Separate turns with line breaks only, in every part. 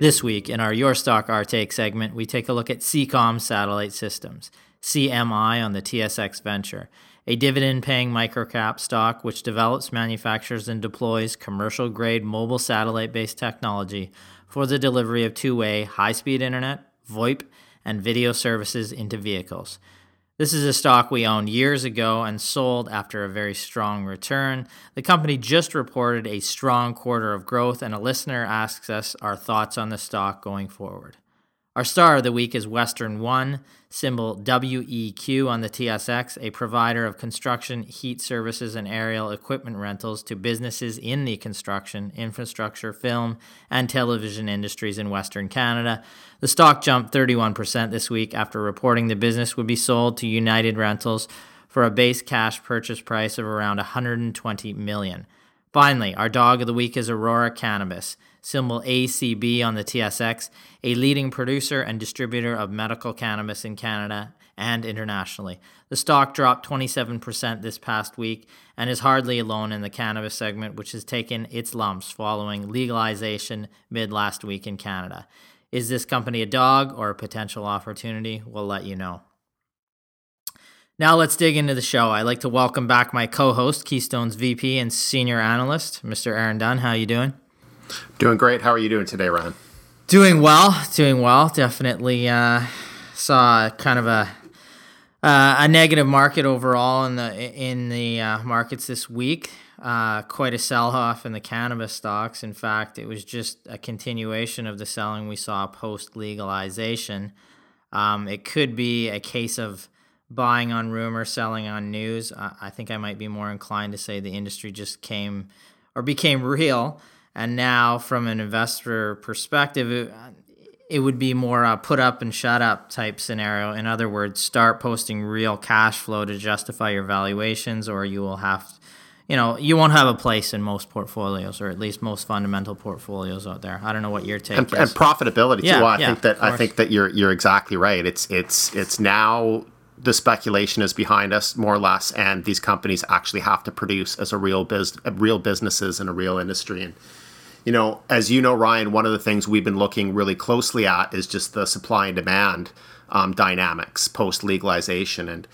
This week, in our Your Stock Our Take segment, we take a look at C-COM Satellite Systems, CMI on the TSX Venture, a dividend paying microcap stock which develops, manufactures, and deploys commercial grade mobile satellite based technology for the delivery of two way high speed internet, VoIP, and video services into vehicles. This is a stock we owned years ago and sold after a very strong return. The company just reported a strong quarter of growth, and a listener asks us our thoughts on the stock going forward. Our star of the week is Western One, symbol WEQ on the TSX, a provider of construction, heat services, and aerial equipment rentals to businesses in the construction, infrastructure, film, and television industries in Western Canada. The stock jumped 31% this week after reporting the business would be sold to United Rentals for a base cash purchase price of around 120 million. Finally, our dog of the week is Aurora Cannabis symbol ACB on the TSX, a leading producer and distributor of medical cannabis in Canada and internationally. The stock dropped 27% this past week and is hardly alone in the cannabis segment, which has taken its lumps following legalization mid last week in Canada. Is this company a dog or a potential opportunity? We'll let you know. Now let's dig into the show. I'd like to welcome back my co-host, Keystone's VP and senior analyst, Mr. Aaron Dunn. How are you doing?
Doing great. How are you doing today, Ryan?
Doing well. Doing well. Definitely uh, saw kind of a uh, a negative market overall in the in the uh, markets this week. Uh, quite a sell off in the cannabis stocks. In fact, it was just a continuation of the selling we saw post legalization. Um, it could be a case of buying on rumor, selling on news. I think I might be more inclined to say the industry just came or became real and now, from an investor perspective, it, it would be more a put up and shut up type scenario. In other words, start posting real cash flow to justify your valuations, or you will have, you know, you won't have a place in most portfolios, or at least most fundamental portfolios out there. I don't know what your take
and,
is.
And profitability yeah, too. I yeah, think that I think that you're you're exactly right. It's it's it's now the speculation is behind us more or less, and these companies actually have to produce as a real biz, real businesses in a real industry and you know, as you know, Ryan, one of the things we've been looking really closely at is just the supply and demand um, dynamics post legalization. And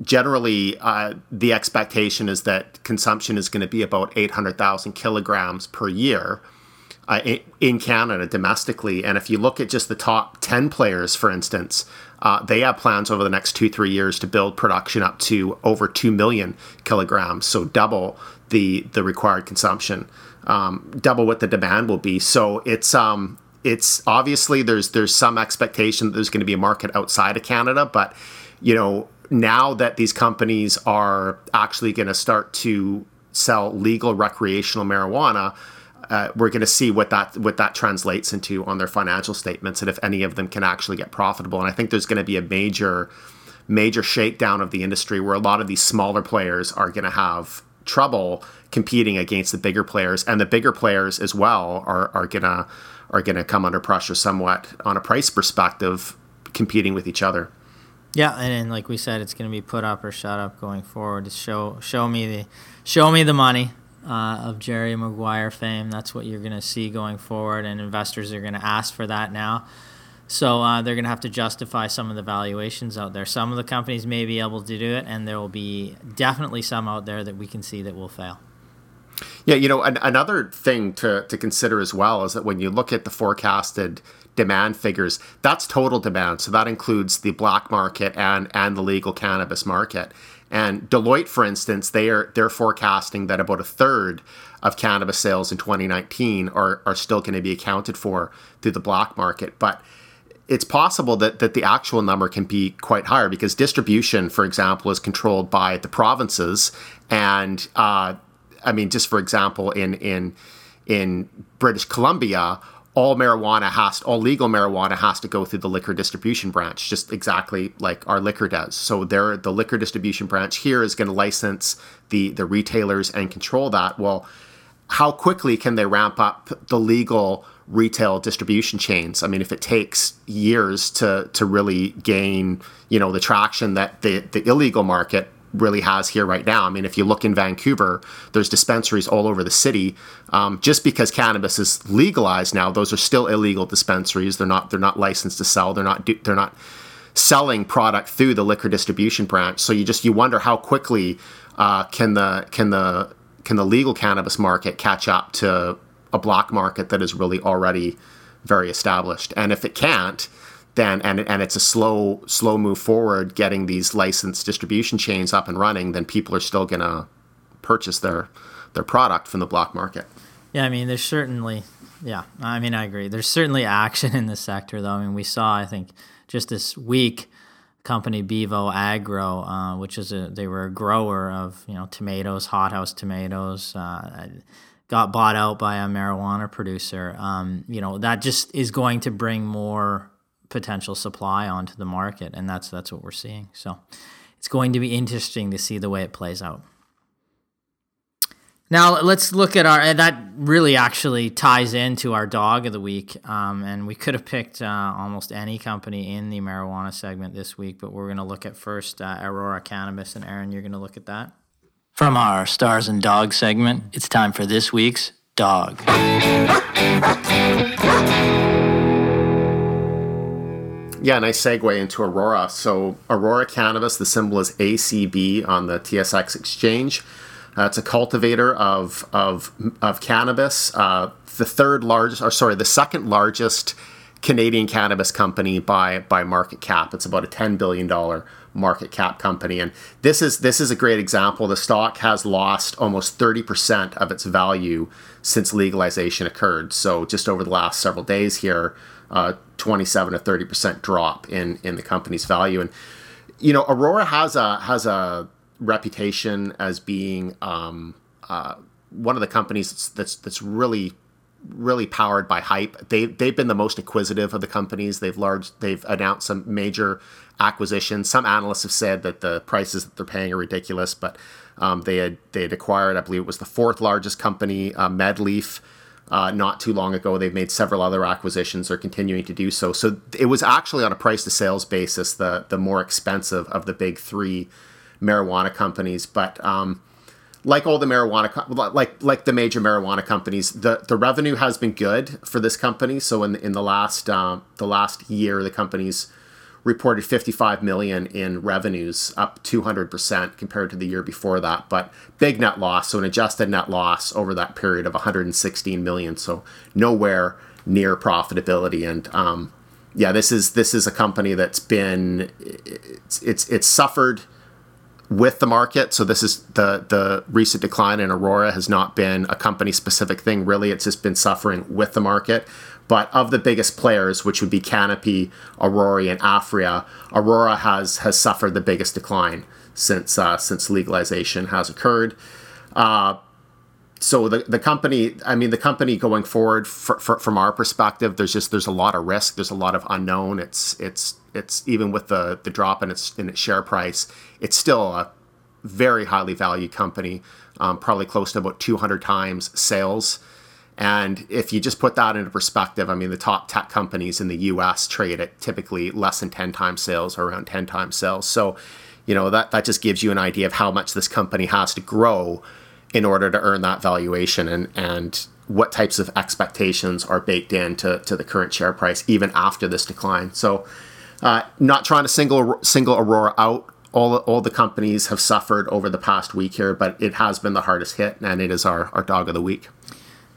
generally, uh, the expectation is that consumption is going to be about 800,000 kilograms per year. Uh, in Canada domestically. And if you look at just the top 10 players, for instance, uh, they have plans over the next two, three years to build production up to over 2 million kilograms, so double the, the required consumption um, double what the demand will be. So it's um, it's obviously there's there's some expectation that there's going to be a market outside of Canada, but you know now that these companies are actually going to start to sell legal recreational marijuana. Uh, we're going to see what that what that translates into on their financial statements, and if any of them can actually get profitable. And I think there's going to be a major, major shakedown of the industry where a lot of these smaller players are going to have trouble competing against the bigger players, and the bigger players as well are are gonna are gonna come under pressure somewhat on a price perspective, competing with each other.
Yeah, and, and like we said, it's to be put up or shut up going forward. Show show me the show me the money uh, of Jerry Maguire fame. That's what you're going to see going forward, and investors are going to ask for that now. So uh, they're going to have to justify some of the valuations out there. Some of the companies may be able to do it, and there will be definitely some out there that we can see that will fail.
Yeah, you know, an, another thing to, to consider as well is that when you look at the forecasted demand figures, that's total demand. So that includes the black market and and the legal cannabis market. And Deloitte, for instance, they are they're forecasting that about a third of cannabis sales in 2019 are, are still going to be accounted for through the black market. But it's possible that, that the actual number can be quite higher because distribution, for example, is controlled by the provinces. And uh, I mean, just for example, in in in British Columbia, all marijuana has all legal marijuana has to go through the liquor distribution branch, just exactly like our liquor does. So there, the liquor distribution branch here is going to license the the retailers and control that. Well, how quickly can they ramp up the legal retail distribution chains? I mean, if it takes years to to really gain, you know, the traction that the the illegal market really has here right now. I mean, if you look in Vancouver, there's dispensaries all over the city. Um, just because cannabis is legalized now, those are still illegal dispensaries. They're not they're not licensed to sell. They're not they're not selling product through the liquor distribution branch. So you just you wonder how quickly uh, can the can the can the legal cannabis market catch up to a black market that is really already very established? And if it can't, then and and it's a slow slow move forward getting these licensed distribution chains up and running, then people are still gonna purchase their their product from the black market.
Yeah, I mean, there's certainly, yeah, I mean, I agree. There's certainly action in the sector, though. I mean, we saw, I think, just this week, company Bevo Agro, uh, which is a they were a grower of you know tomatoes, hothouse tomatoes. Uh, got bought out by a marijuana producer. Um, you know that just is going to bring more potential supply onto the market, and that's that's what we're seeing. So it's going to be interesting to see the way it plays out. Now let's look at our. That really actually ties into our dog of the week, um, and we could have picked uh, almost any company in the marijuana segment this week, but we're going to look at first uh, Aurora Cannabis, and Aaron, you're going to look at that. From our stars and dogs segment, it's time for this week's dog.
Yeah, nice segue into Aurora. So, Aurora Cannabis, the symbol is ACB on the TSX exchange. Uh, it's a cultivator of of, of cannabis, uh, the third largest, or sorry, the second largest Canadian cannabis company by by market cap. It's about a ten billion dollar market cap company, and this is this is a great example. The stock has lost almost thirty percent of its value since legalization occurred. So just over the last several days here, uh, 27 to 30 percent drop in in the company's value. And you know, Aurora has a has a reputation as being um, uh, one of the companies that's, that's that's really really powered by hype. They they've been the most acquisitive of the companies. They've large they've announced some major acquisitions. Some analysts have said that the prices that they're paying are ridiculous, but um, they had they had acquired, I believe it was the fourth largest company, uh, MedLeaf, uh, not too long ago. They've made several other acquisitions. They're continuing to do so. So it was actually on a price to sales basis the the more expensive of the big three marijuana companies. But um, like all the marijuana, like like the major marijuana companies, the the revenue has been good for this company. So in in the last um, the last year, the company's reported 55 million in revenues, up 200% compared to the year before that. But big net loss, so an adjusted net loss over that period of 116 million. So nowhere near profitability. And um, yeah, this is this is a company that's been it's it's, it's suffered with the market. So this is the the recent decline in Aurora has not been a company specific thing. Really, it's just been suffering with the market. But of the biggest players, which would be Canopy, Aurora, and Aphria, Aurora has has suffered the biggest decline since uh, since legalization has occurred. Uh, so the, the company, I mean, the company going forward, for, for, from our perspective, there's just there's a lot of risk. There's a lot of unknown. It's it's it's even with the the drop in its in its share price, it's still a very highly valued company, um, probably close to about 200 times sales and if you just put that into perspective, I mean, the top tech companies in the US trade at typically less than 10 times sales or around 10 times sales. So, you know, that, that just gives you an idea of how much this company has to grow in order to earn that valuation and, and what types of expectations are baked into to the current share price, even after this decline. So, uh, not trying to single single Aurora out. All, all the companies have suffered over the past week here, but it has been the hardest hit, and it is our, our dog of the week.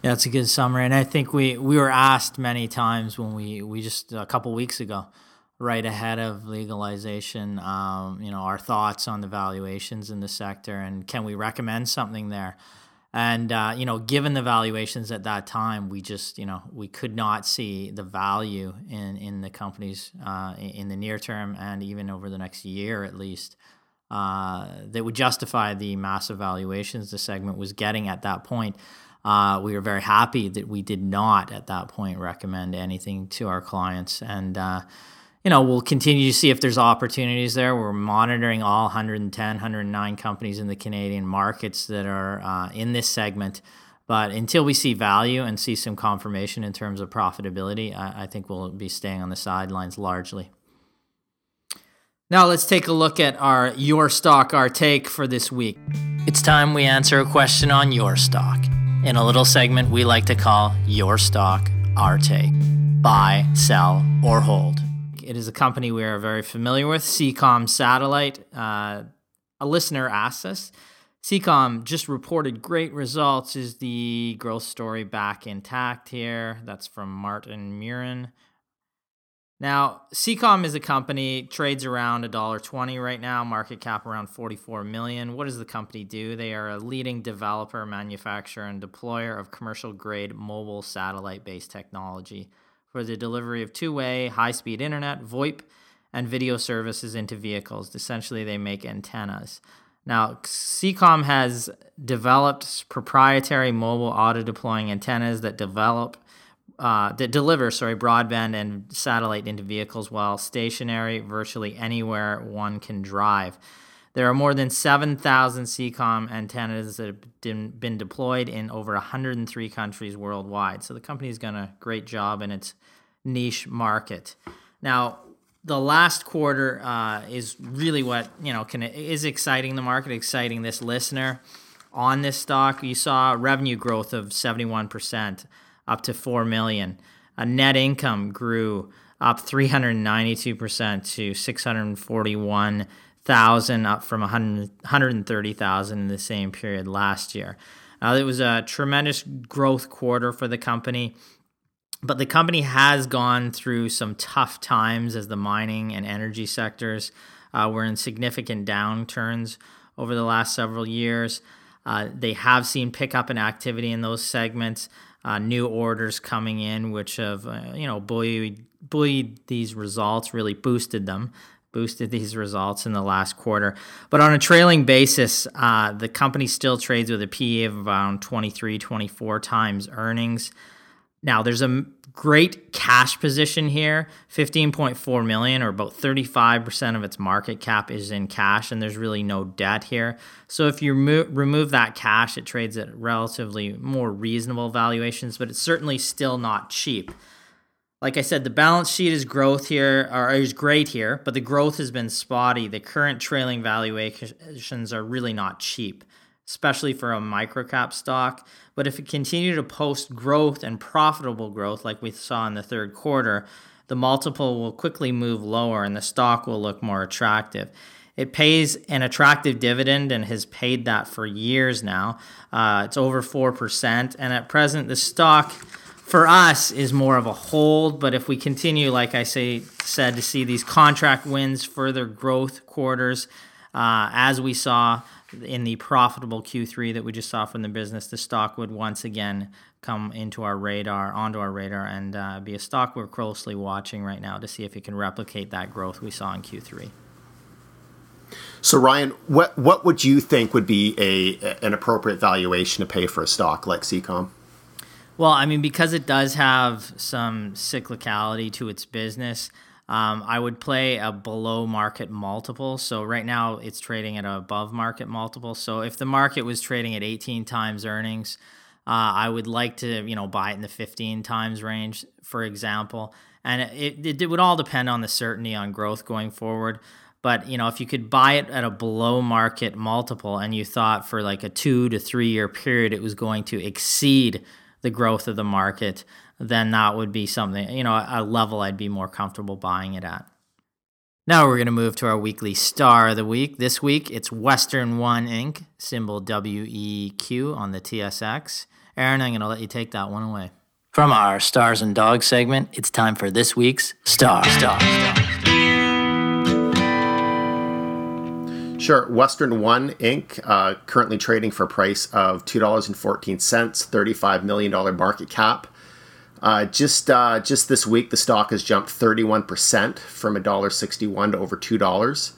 Yeah, that's a good summary, and I think we we were asked many times when we we just a couple weeks ago, right ahead of legalization, um, you know, our thoughts on the valuations in the sector, and can we recommend something there? And uh, you know, given the valuations at that time, we just you know we could not see the value in in the companies uh, in the near term and even over the next year at least uh, that would justify the massive valuations the segment was getting at that point. Uh, we were very happy that we did not at that point recommend anything to our clients. And, uh, you know, we'll continue to see if there's opportunities there. We're monitoring all 110, 109 companies in the Canadian markets that are uh, in this segment. But until we see value and see some confirmation in terms of profitability, I, I think we'll be staying on the sidelines largely. Now let's take a look at our Your Stock, Our Take for this week. It's time we answer a question on your stock in a little segment we like to call Your Stock, Our Take. Buy, sell, or hold. It is a company we are very familiar with, C-COM Satellite. Uh, a listener asked us, C-COM just reported great results. Is the growth story back intact here? That's from Martin Murin. Now, C-COM is a company trades around $1.20 right now, market cap around 44 million. What does the company do? They are a leading developer, manufacturer, and deployer of commercial grade mobile satellite based technology for the delivery of two-way high-speed internet, VoIP, and video services into vehicles. Essentially, they make antennas. Now, C-COM has developed proprietary mobile auto deploying antennas that develop uh, that deliver sorry broadband and satellite into vehicles while stationary virtually anywhere one can drive. There are more than 7,000 C-COM antennas that have been, deployed in over 103 countries worldwide. So the company's done a great job in its niche market. Now, the last quarter uh, is really what you know can is exciting the market, exciting this listener on this stock. You saw revenue growth of 71 percent up to 4 million. A net income grew up 392% to 641,000 up from 130,000 in the same period last year. Uh, it was a tremendous growth quarter for the company, but the company has gone through some tough times as the mining and energy sectors uh, were in significant downturns over the last several years. Uh, they have seen pickup in activity in those segments, uh, new orders coming in, which have uh, you know buoyed, buoyed these results, really boosted them, boosted these results in the last quarter. But on a trailing basis, uh, the company still trades with a PE of around 23, 24 times earnings. Now, there's a great cash position here 15.4 million or about 35% of its market cap is in cash and there's really no debt here so if you remo- remove that cash it trades at relatively more reasonable valuations but it's certainly still not cheap like i said the balance sheet is growth here or is great here but the growth has been spotty the current trailing valuations are really not cheap especially for a microcap stock. But if it continued to post growth and profitable growth like we saw in the third quarter, the multiple will quickly move lower and the stock will look more attractive. It pays an attractive dividend and has paid that for years now. Uh, it's over 4%. And at present, the stock for us is more of a hold. But if we continue, like I say, said, to see these contract wins, further growth quarters, uh, as we saw in the profitable Q3 that we just saw from the business, the stock would once again come into our radar, onto our radar, and uh, be a stock we're closely watching right now to see if it can replicate that growth we saw in Q3.
So Ryan, what what would you think would be a an appropriate valuation to pay for a stock like C-COM?
Well, I mean, because it does have some cyclicality to its business, um, I would play a below market multiple. So right now it's trading at a above market multiple. So if the market was trading at 18 times earnings, uh, I would like to you know buy it in the 15 times range, for example. And it, it, it would all depend on the certainty on growth going forward. But you know, if you could buy it at a below market multiple, and you thought for like a two to three year period it was going to exceed the growth of the market, then that would be something, you know, a level I'd be more comfortable buying it at. Now we're going to move to our weekly star of the week. This week it's Western One Inc., symbol WEQ on the TSX. Aaron, I'm going to let you take that one away.
From our Stars and Dogs segment, it's time for this week's Star. Star. Star.
Sure. Western One Inc., uh, currently trading for a price of $2.14, $35 million market cap. Uh, just uh, just this week, the stock has jumped 31% from $1.61 to over $2.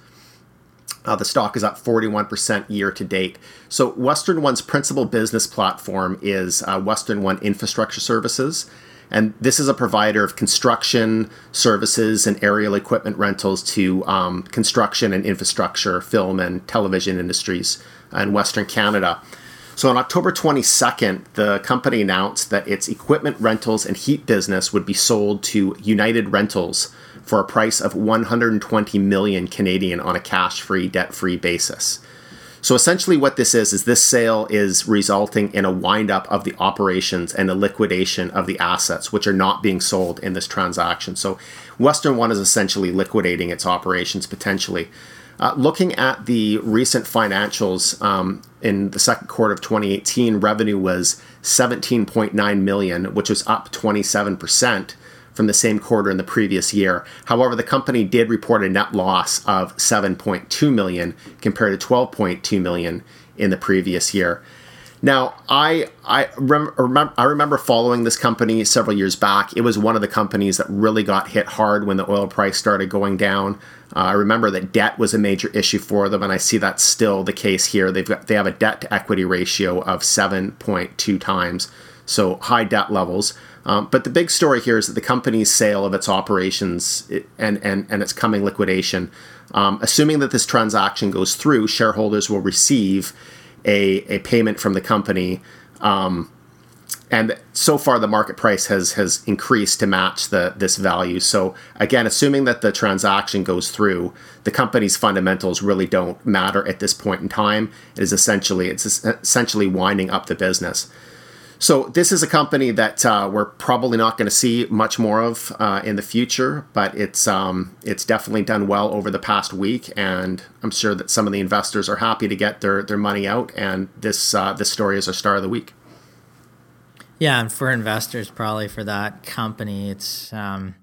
Uh, the stock is up 41% year to date. So, Western One's principal business platform is uh, Western One Infrastructure Services. And this is a provider of construction services and aerial equipment rentals to um, construction and infrastructure, film and television industries in Western Canada. So on October 22nd, the company announced that its equipment rentals and heat business would be sold to United Rentals for a price of 120 million Canadian on a cash-free, debt-free basis. So essentially, what this is is this sale is resulting in a windup of the operations and a liquidation of the assets, which are not being sold in this transaction. So Western One is essentially liquidating its operations potentially. Uh, looking at the recent financials um, in the second quarter of 2018, revenue was 17.9 million, which was up 27 percent from the same quarter in the previous year. However, the company did report a net loss of 7.2 million compared to 12.2 million in the previous year. Now, I I rem- remember I remember following this company several years back. It was one of the companies that really got hit hard when the oil price started going down. Uh, I remember that debt was a major issue for them, and I see that's still the case here. They've got they have a debt to equity ratio of 7.2 times, so high debt levels. Um, but the big story here is that the company's sale of its operations and, and, and its coming liquidation, um, assuming that this transaction goes through, shareholders will receive a, a payment from the company. Um, and so far, the market price has has increased to match the this value. So again, assuming that the transaction goes through, the company's fundamentals really don't matter at this point in time. It is essentially it's essentially winding up the business. So this is a company that uh, we're probably not going to see much more of uh, in the future, but it's um, it's definitely done well over the past week, and I'm sure that some of the investors are happy to get their their money out. And this uh, this story is our star of the week.
Yeah, and for investors, probably for that company, it's um,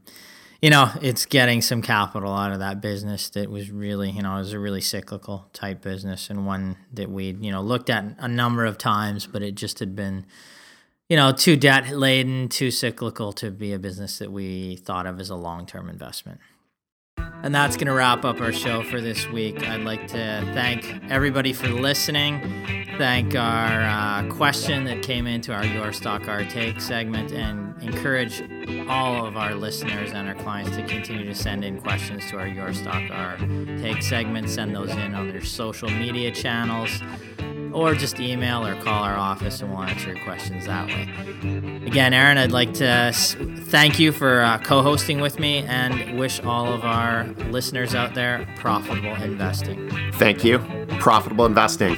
you know it's getting some capital out of that business that was really you know it was a really cyclical type business and one that we you know looked at a number of times, but it just had been you know, too debt laden, too cyclical to be a business that we thought of as a long term investment. And that's going to wrap up our show for this week. I'd like to thank everybody for listening. Thank our uh, question that came into our Your Stock Our Take segment and encourage all of our listeners and our clients to continue to send in questions to our Your Stock Our Take segment. Send those in on their social media channels or just email or call our office and we'll answer your questions that way. Again, Aaron, I'd like to thank you for uh, co hosting with me and wish all of our listeners out there profitable investing.
Thank you. Profitable investing.